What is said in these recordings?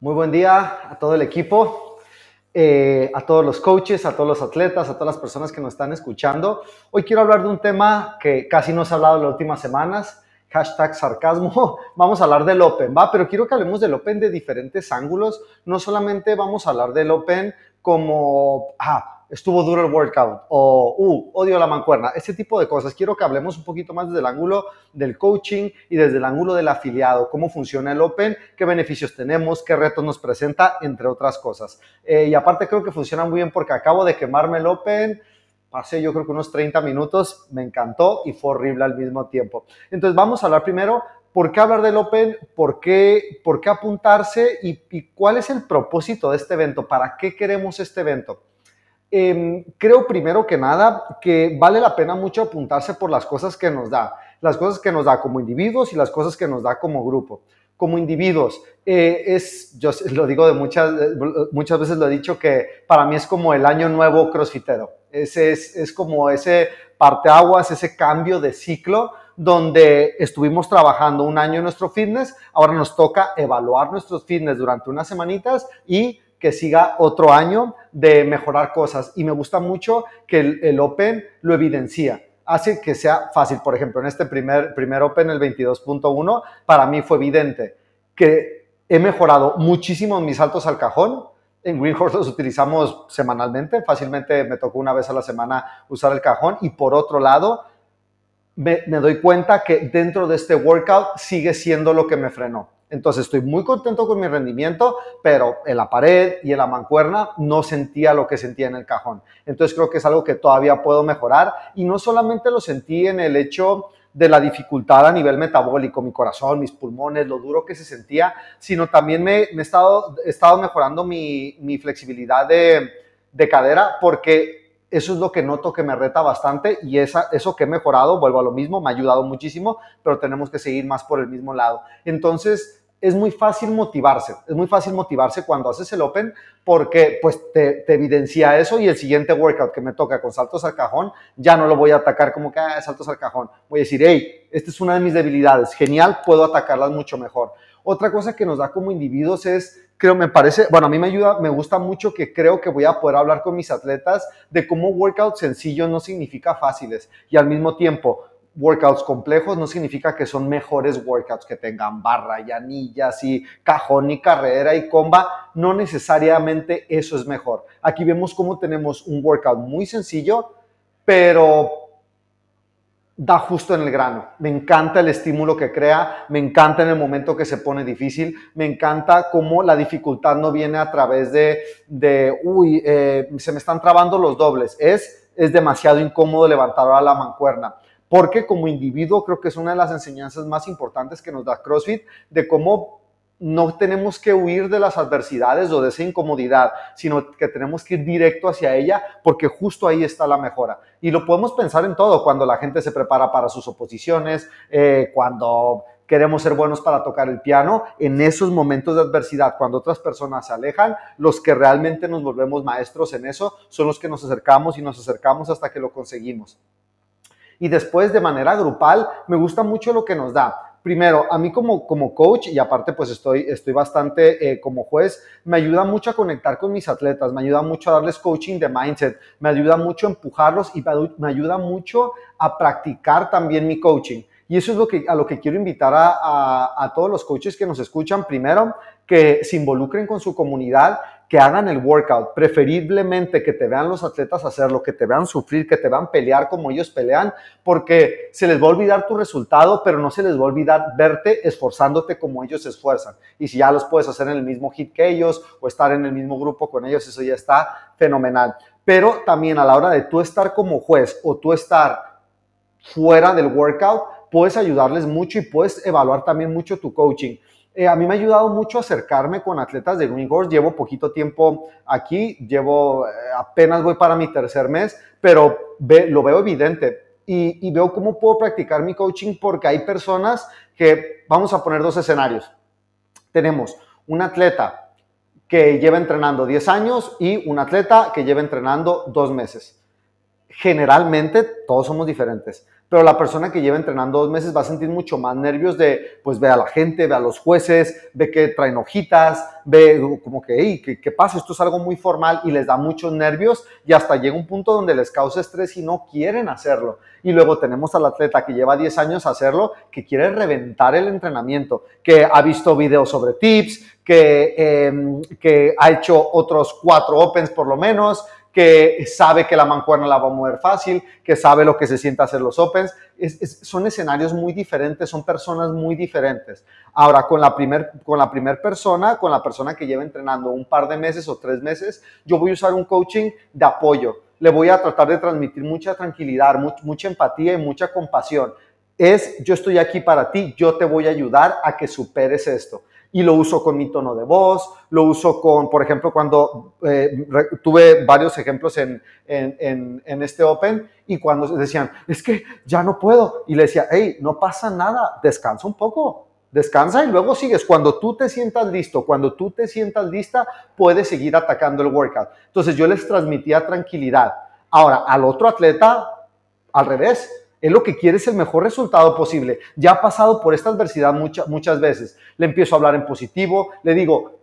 Muy buen día a todo el equipo, eh, a todos los coaches, a todos los atletas, a todas las personas que nos están escuchando. Hoy quiero hablar de un tema que casi no se ha hablado en las últimas semanas, hashtag sarcasmo. Vamos a hablar del Open, ¿va? Pero quiero que hablemos del Open de diferentes ángulos. No solamente vamos a hablar del Open como, ah, estuvo duro el workout o, uh, odio la mancuerna, ese tipo de cosas. Quiero que hablemos un poquito más desde el ángulo del coaching y desde el ángulo del afiliado, cómo funciona el Open, qué beneficios tenemos, qué retos nos presenta, entre otras cosas. Eh, y aparte creo que funciona muy bien porque acabo de quemarme el Open, pasé yo creo que unos 30 minutos, me encantó y fue horrible al mismo tiempo. Entonces vamos a hablar primero ¿Por qué hablar del Open? ¿Por qué, por qué apuntarse? Y, ¿Y, cuál es el propósito de este evento? ¿Para qué queremos este evento? Em, creo primero que nada que vale la pena mucho apuntarse por las cosas que nos da, las cosas que nos da como individuos y las cosas que nos da como grupo. Como individuos, eh, es, yo lo digo de muchas, muchas veces lo he dicho que para mí es como el año nuevo crossfitero. Ese es, es como ese parteaguas, ese cambio de ciclo donde estuvimos trabajando un año en nuestro fitness, ahora nos toca evaluar nuestros fitness durante unas semanitas y que siga otro año de mejorar cosas. Y me gusta mucho que el, Open lo evidencia hace que sea fácil. Por ejemplo, en este primer, primer Open, el 22.1, para mí fue evidente que he mejorado muchísimo mis saltos al cajón. En Green Horse los utilizamos semanalmente, fácilmente me tocó una vez a la semana usar el cajón. Y por otro lado, me doy cuenta que dentro de este workout sigue siendo lo que me frenó entonces estoy muy contento con mi rendimiento, pero en la pared y en la mancuerna no sentía lo que sentía en el cajón. Entonces creo que es algo que todavía puedo mejorar y no solamente lo sentí en el hecho de la dificultad a nivel metabólico, mi corazón, mis pulmones, lo duro que se sentía, sino también me, he, estado, mejorando mi, flexibilidad de cadera porque eso es lo que noto que me reta bastante y esa, eso que he mejorado, vuelvo a lo mismo, me ha ayudado muchísimo, pero tenemos que seguir más por el mismo lado. Entonces, es muy fácil motivarse, es muy fácil motivarse cuando haces el Open porque pues te, evidencia eso y el siguiente workout que me toca con saltos al cajón, ya no lo voy a atacar como que ah, saltos al cajón. Voy a decir, hey, esta es una de mis debilidades, genial, puedo atacarlas mucho mejor. Otra cosa que nos da como individuos es, creo, me parece, bueno, a mí me ayuda, me gusta mucho que creo que voy a poder hablar con mis atletas de cómo workout sencillo no significa fáciles y al mismo tiempo workouts complejos no significa que son mejores workouts que tengan barra y anillas y cajón y carrera y comba. No necesariamente eso es mejor. Aquí vemos cómo tenemos un workout muy sencillo, pero da justo en el grano. Me encanta el estímulo que crea, me encanta en el momento que se pone difícil, me encanta cómo la dificultad no viene a través de, de uy, eh, se me están trabando los dobles. Es, es demasiado incómodo levantar a la mancuerna porque como individuo creo que es una de las enseñanzas más importantes que nos da CrossFit de cómo no tenemos que huir de las adversidades o de esa incomodidad, sino que tenemos que ir directo hacia ella porque justo ahí está la mejora. Y lo podemos pensar en todo, cuando la gente se prepara para sus oposiciones, eh, cuando queremos ser buenos para tocar el piano, en esos momentos de adversidad, cuando otras personas se alejan, los que realmente nos volvemos maestros en eso son los que nos acercamos y nos acercamos hasta que lo conseguimos. Y después, de manera grupal, me gusta mucho lo que nos da. Primero, a mí como, como coach, y aparte pues estoy, estoy bastante eh, como juez, me ayuda mucho a conectar con mis atletas, me ayuda mucho a darles coaching de mindset, me ayuda mucho a empujarlos y me ayuda mucho a practicar también mi coaching. Y eso es lo que, a lo que quiero invitar a, a, a todos los coaches que nos escuchan. Primero, que se involucren con su comunidad, que hagan el workout, preferiblemente que te vean los atletas hacerlo, que te vean sufrir, que te vean pelear como ellos pelean, porque se les va a olvidar tu resultado, pero no se les va a olvidar verte esforzándote como ellos se esfuerzan. Y si ya los puedes hacer en el mismo hit que ellos o estar en el mismo grupo con ellos, eso ya está fenomenal. Pero también a la hora de tú estar como juez o tú estar fuera del workout, puedes ayudarles mucho y puedes evaluar también mucho tu coaching. Eh, a mí me ha ayudado mucho acercarme con atletas de Green Horse. Llevo poquito tiempo aquí, llevo eh, apenas voy para mi tercer mes, pero lo veo evidente y, y, veo cómo puedo practicar mi coaching porque hay personas que, vamos a poner dos escenarios. Tenemos un atleta que lleva entrenando 10 años y un atleta que lleva entrenando dos meses. Generalmente todos somos diferentes pero la persona que lleva entrenando dos meses va a sentir mucho más nervios de, pues ve a la gente, ve a los jueces, ve que traen hojitas, ve como que, hey, ¿qué, ¿qué, pasa? Esto es algo muy formal y les da muchos nervios y hasta llega un punto donde les causa estrés y no quieren hacerlo. Y luego tenemos al atleta que lleva 10 años a hacerlo, que quiere reventar el entrenamiento, que ha visto videos sobre tips, que, eh, que ha hecho otros cuatro opens por lo menos, que sabe que la mancuerna la va a mover fácil, que sabe lo que se siente hacer los opens. son escenarios muy diferentes, son personas muy diferentes. Ahora, con la primera con la primer persona, con la persona que lleva entrenando un par de meses o tres meses, yo voy a usar un coaching de apoyo. Le voy a tratar de transmitir mucha tranquilidad, mucha empatía y mucha compasión. Es, yo estoy aquí para ti, yo te voy a ayudar a que superes esto y lo uso con mi tono de voz, lo uso con, por ejemplo, cuando eh, tuve varios ejemplos en, en, en, este Open y cuando decían, es que ya no puedo, y le decía, hey, no pasa nada, descansa un poco, descansa y luego sigues. Cuando tú te sientas listo, cuando tú te sientas lista, puedes seguir atacando el workout. Entonces yo les transmitía tranquilidad. Ahora, al otro atleta, al revés, él lo que quiere es el mejor resultado posible. Ya ha pasado por esta adversidad muchas veces. Le empiezo a hablar en positivo, le digo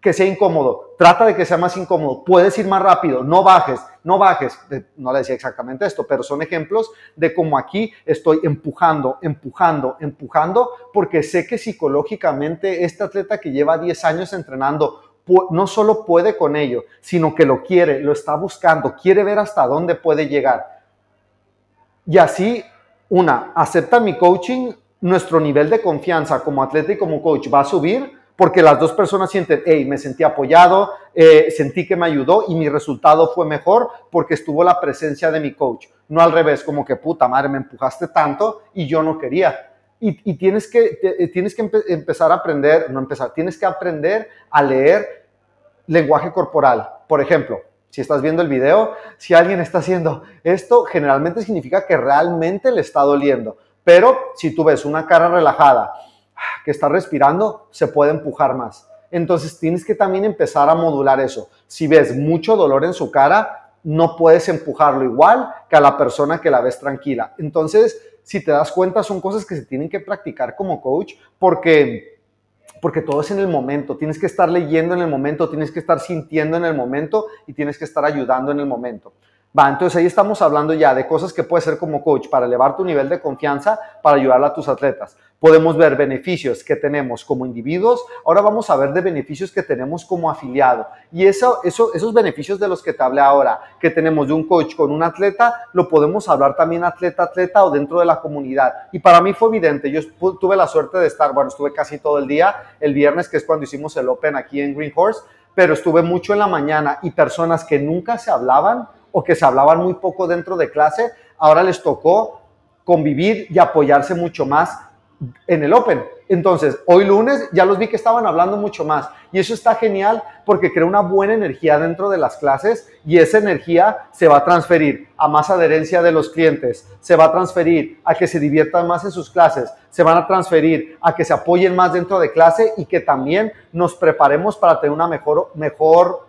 que sea incómodo, trata de que sea más incómodo, puedes ir más rápido, no bajes, no bajes. No le decía exactamente esto, pero son ejemplos de cómo aquí estoy empujando, empujando, empujando, porque sé que psicológicamente este atleta que lleva 10 años entrenando no solo puede con ello, sino que lo quiere, lo está buscando, quiere ver hasta dónde puede llegar. Y así, una, acepta mi coaching, nuestro nivel de confianza como atleta y como coach va a subir porque las dos personas sienten, hey, me sentí apoyado, eh, sentí que me ayudó y mi resultado fue mejor porque estuvo la presencia de mi coach. No al revés, como que puta madre, me empujaste tanto y yo no quería. Y, tienes que, eh, tienes que empezar a aprender, no empezar, tienes que aprender a leer lenguaje corporal. Por ejemplo, si estás viendo el video, si alguien está haciendo esto, generalmente significa que realmente le está doliendo. Pero si tú ves una cara relajada, que está respirando, se puede empujar más. Entonces tienes que también empezar a modular eso. Si ves mucho dolor en su cara, no puedes empujarlo igual que a la persona que la ves tranquila. Entonces, si te das cuenta, son cosas que se tienen que practicar como coach porque porque todo es en el momento, tienes que estar leyendo en el momento, tienes que estar sintiendo en el momento y tienes que estar ayudando en el momento. Va, entonces ahí estamos hablando ya de cosas que puedes hacer como coach para elevar tu nivel de confianza, para ayudar a tus atletas. Podemos ver beneficios que tenemos como individuos, ahora vamos a ver de beneficios que tenemos como afiliado. Y eso, eso, esos beneficios de los que te hablé ahora, que tenemos de un coach con un atleta, lo podemos hablar también atleta atleta o dentro de la comunidad. Y para mí fue evidente, yo tuve la suerte de estar, bueno, estuve casi todo el día, el viernes, que es cuando hicimos el Open aquí en Green Horse, pero estuve mucho en la mañana y personas que nunca se hablaban, o que se hablaban muy poco dentro de clase, ahora les tocó convivir y apoyarse mucho más en el Open. Entonces, hoy lunes ya los vi que estaban hablando mucho más y eso está genial porque crea una buena energía dentro de las clases y esa energía se va a transferir a más adherencia de los clientes, se va a transferir a que se diviertan más en sus clases, se van a transferir a que se apoyen más dentro de clase y que también nos preparemos para tener una mejor, mejor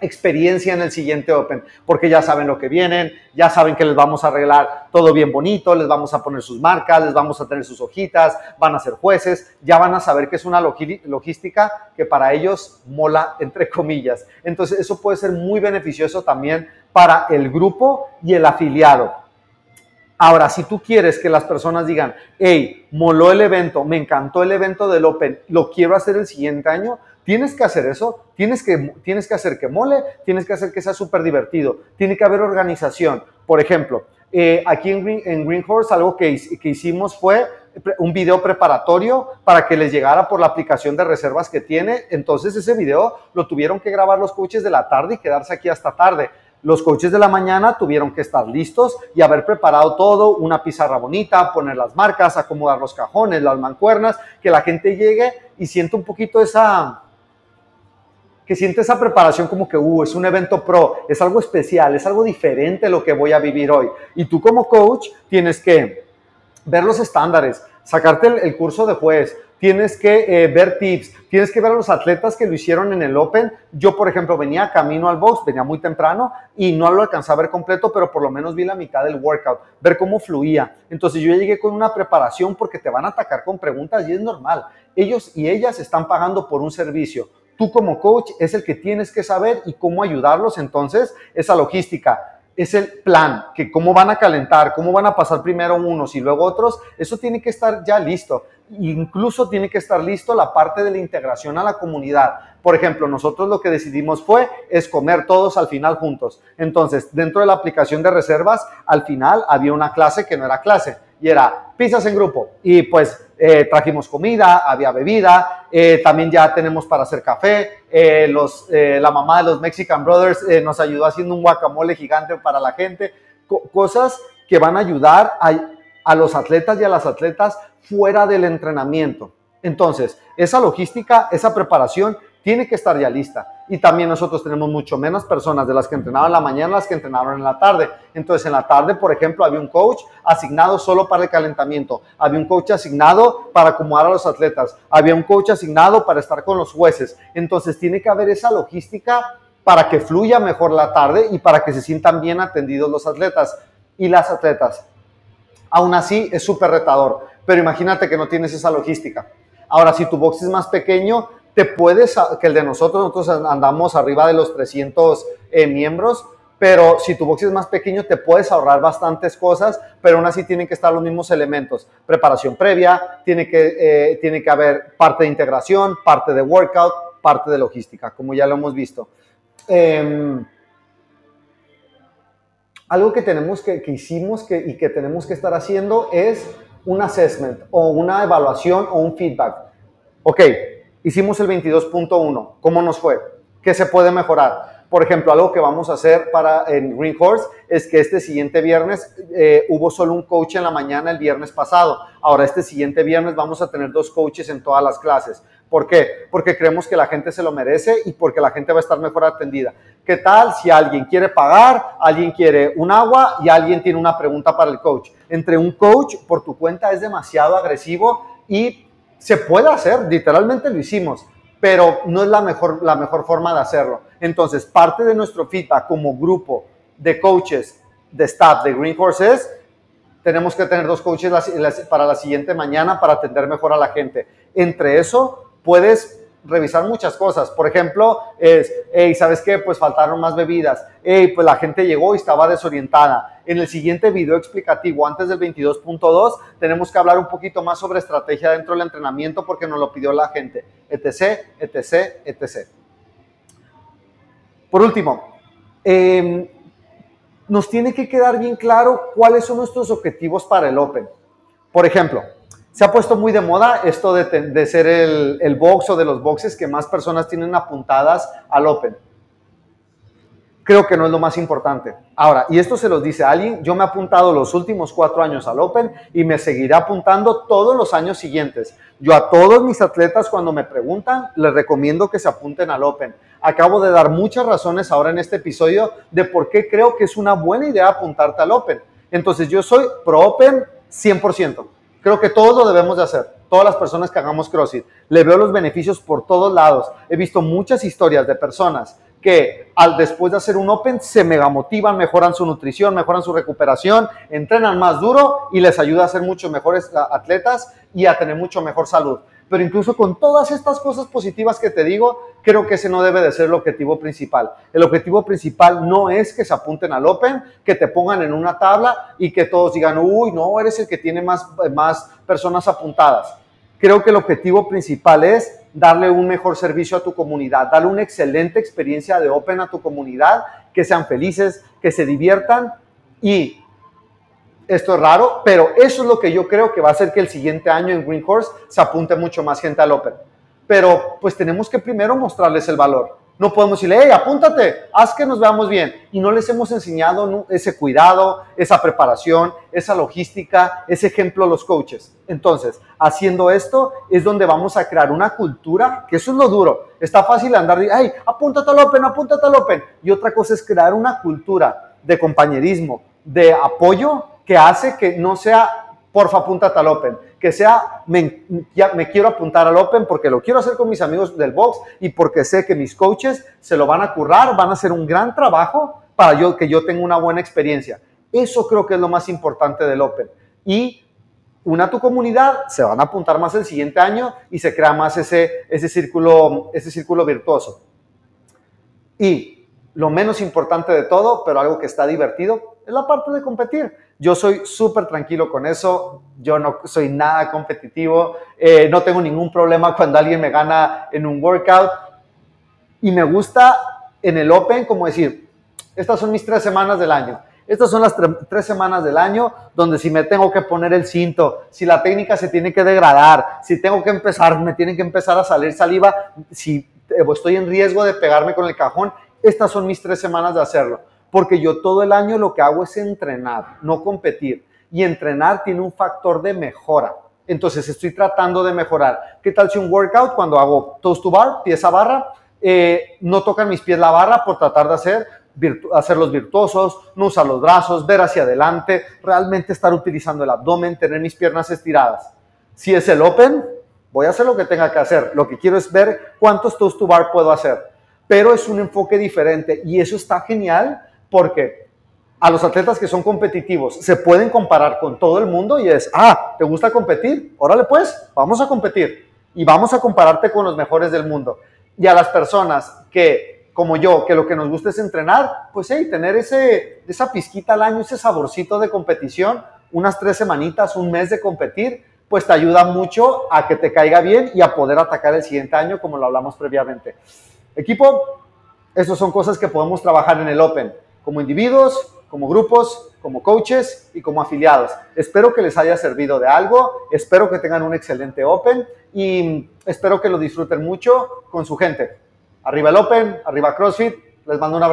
experiencia en el siguiente Open, porque ya saben lo que vienen, ya saben que les vamos a arreglar todo bien bonito, les vamos a poner sus marcas, les vamos a tener sus hojitas, van a ser jueces, ya van a saber que es una logística que para ellos mola, entre comillas. Entonces, eso puede ser muy beneficioso también para el grupo y el afiliado. Ahora, si tú quieres que las personas digan, hey, moló el evento, me encantó el evento del Open, lo quiero hacer el siguiente año, Tienes que hacer eso, tienes que, tienes que hacer que mole, tienes que hacer que sea súper divertido, tiene que haber organización. Por ejemplo, eh, aquí en Green, en Green Horse algo que, que hicimos fue un video preparatorio para que les llegara por la aplicación de reservas que tiene. Entonces ese video lo tuvieron que grabar los coaches de la tarde y quedarse aquí hasta tarde. Los coaches de la mañana tuvieron que estar listos y haber preparado todo, una pizarra bonita, poner las marcas, acomodar los cajones, las mancuernas, que la gente llegue y sienta un poquito esa, que siente esa preparación como que, uh, es un evento pro, es algo especial, es algo diferente lo que voy a vivir hoy. Y tú como coach tienes que ver los estándares, sacarte el, curso de juez, tienes que eh, ver tips, tienes que ver a los atletas que lo hicieron en el Open. Yo, por ejemplo, venía camino al box, venía muy temprano y no lo alcanzé a ver completo, pero por lo menos vi la mitad del workout, ver cómo fluía. Entonces yo llegué con una preparación porque te van a atacar con preguntas y es normal. Ellos y ellas están pagando por un servicio. Tú como coach es el que tienes que saber y cómo ayudarlos. Entonces, esa logística es el plan, que cómo van a calentar, cómo van a pasar primero unos y luego otros, eso tiene que estar ya listo. Incluso tiene que estar listo la parte de la integración a la comunidad. Por ejemplo, nosotros lo que decidimos fue es comer todos al final juntos. Entonces, dentro de la aplicación de reservas, al final había una clase que no era clase y era pizzas en grupo. Y pues eh, trajimos comida, había bebida, eh, también ya tenemos para hacer café. Eh, los, la mamá de los Mexican Brothers nos ayudó haciendo un guacamole gigante para la gente. cosas que van a ayudar a los atletas y a las atletas fuera del entrenamiento. Entonces, esa logística, esa preparación tiene que estar ya lista. Y también nosotros tenemos mucho menos personas de las que entrenaban en la mañana, las que entrenaron en la tarde. Entonces, en la tarde, por ejemplo, había un coach asignado solo para el calentamiento, había un coach asignado para acomodar a los atletas, había un coach asignado para estar con los jueces. Entonces, tiene que haber esa logística para que fluya mejor la tarde y para que se sientan bien atendidos los atletas y las atletas. Aún así, es súper retador, pero imagínate que no tienes esa logística. Ahora, si tu box es más pequeño, te puedes, que el de nosotros, nosotros andamos arriba de los 300 eh, miembros, pero si tu box es más pequeño te puedes ahorrar bastantes cosas, pero aún así tienen que estar los mismos elementos. Preparación previa, tiene que, eh, tiene que haber parte de integración, parte de workout, parte de logística, como ya lo hemos visto. Em, algo que tenemos que, que hicimos que, y que tenemos que estar haciendo es un assessment o una evaluación o un feedback. Ok, Hicimos el 22.1. ¿Cómo nos fue? ¿Qué se puede mejorar? Por ejemplo, algo que vamos a hacer para en Green Horse es que este siguiente viernes eh, hubo solo un coach en la mañana el viernes pasado. Ahora este siguiente viernes vamos a tener dos coaches en todas las clases. ¿Por qué? Porque creemos que la gente se lo merece y porque la gente va a estar mejor atendida. ¿Qué tal si alguien quiere pagar, alguien quiere un agua y alguien tiene una pregunta para el coach? Entre un coach por tu cuenta es demasiado agresivo y se puede hacer, literalmente lo hicimos, pero no es la mejor, la mejor forma de hacerlo. Entonces, parte de nuestro feedback como grupo de coaches, de staff de Green Horses, tenemos que tener dos coaches para la siguiente mañana para atender mejor a la gente. Entre eso, puedes revisar muchas cosas. Por ejemplo, es, hey, ¿sabes qué? Pues faltaron más bebidas. Hey, pues la gente llegó y estaba desorientada. En el siguiente video explicativo, antes del 22.2, tenemos que hablar un poquito más sobre estrategia dentro del entrenamiento porque nos lo pidió la gente. Etc, etc, etc. Por último, em, nos tiene que quedar bien claro cuáles son nuestros objetivos para el Open. Por ejemplo, se ha puesto muy de moda esto de, ser el, box o de los boxes que más personas tienen apuntadas al Open. Creo que no es lo más importante. Ahora, y esto se los dice alguien, yo me he apuntado los últimos cuatro años al Open y me seguiré apuntando todos los años siguientes. Yo a todos mis atletas cuando me preguntan, les recomiendo que se apunten al Open. Acabo de dar muchas razones ahora en este episodio de por qué creo que es una buena idea apuntarte al Open. Entonces yo soy pro Open 100%. Creo que todos lo debemos de hacer, todas las personas que hagamos CrossFit. Le veo los beneficios por todos lados. He visto muchas historias de personas que al después de hacer un Open se mega motivan, mejoran su nutrición, mejoran su recuperación, entrenan más duro y les ayuda a ser mucho mejores atletas y a tener mucho mejor salud. Pero incluso con todas estas cosas positivas que te digo, creo que ese no debe de ser el objetivo principal. El objetivo principal no es que se apunten al Open, que te pongan en una tabla y que todos digan, uy, no, eres el que tiene más, más personas apuntadas. Creo que el objetivo principal es darle un mejor servicio a tu comunidad, darle una excelente experiencia de Open a tu comunidad, que sean felices, que se diviertan y esto es raro, pero eso es lo que yo creo que va a hacer que el siguiente año en Green Horse se apunte mucho más gente al Open. Pero pues tenemos que primero mostrarles el valor. No podemos decirle, hey, apúntate, haz que nos veamos bien. Y no les hemos enseñado ese cuidado, esa preparación, esa logística, ese ejemplo a los coaches. Entonces, haciendo esto es donde vamos a crear una cultura, que eso es lo duro. Está fácil andar, hey, apúntate al Open, apúntate al Open. Y otra cosa es crear una cultura de compañerismo, de apoyo que hace que no sea, porfa, apúntate al Open. Que sea, me, quiero apuntar al Open porque lo quiero hacer con mis amigos del box y porque sé que mis coaches se lo van a currar, van a hacer un gran trabajo para yo, que yo tenga una buena experiencia. Eso creo que es lo más importante del Open. Y una tu comunidad, se van a apuntar más el siguiente año y se crea más ese, ese, círculo, ese círculo virtuoso. Y lo menos importante de todo, pero algo que está divertido, es la parte de competir. Yo soy súper tranquilo con eso, yo no soy nada competitivo, eh, no tengo ningún problema cuando alguien me gana en un workout y me gusta en el Open como decir, estas son mis tres semanas del año. Estas son las tres semanas del año donde si me tengo que poner el cinto, si la técnica se tiene que degradar, si tengo que empezar, me tienen que empezar a salir saliva, si estoy en riesgo de pegarme con el cajón, estas son mis tres semanas de hacerlo porque yo todo el año lo que hago es entrenar, no competir. Y entrenar tiene un factor de mejora. Entonces estoy tratando de mejorar. ¿Qué tal si un workout cuando hago toast to bar, pieza barra, eh, no tocan mis pies la barra por tratar de hacer hacerlos virtuosos, no usar los brazos, ver hacia adelante, realmente estar utilizando el abdomen, tener mis piernas estiradas. Si es el open, voy a hacer lo que tenga que hacer. Lo que quiero es ver cuántos toast to bar puedo hacer. Pero es un enfoque diferente y eso está genial porque a los atletas que son competitivos se pueden comparar con todo el mundo y es, ah, ¿te gusta competir? Órale pues, vamos a competir y vamos a compararte con los mejores del mundo. Y a las personas que, como yo, que lo que nos gusta es entrenar, pues hey, tener ese, esa pizquita al año, ese saborcito de competición, unas tres semanitas, un mes de competir, pues te ayuda mucho a que te caiga bien y a poder atacar el siguiente año, como lo hablamos previamente. Equipo, esas son cosas que podemos trabajar en el Open como individuos, como grupos, como coaches y como afiliados. Espero que les haya servido de algo, espero que tengan un excelente Open y espero que lo disfruten mucho con su gente. Arriba el Open, arriba CrossFit, les mando un abrazo.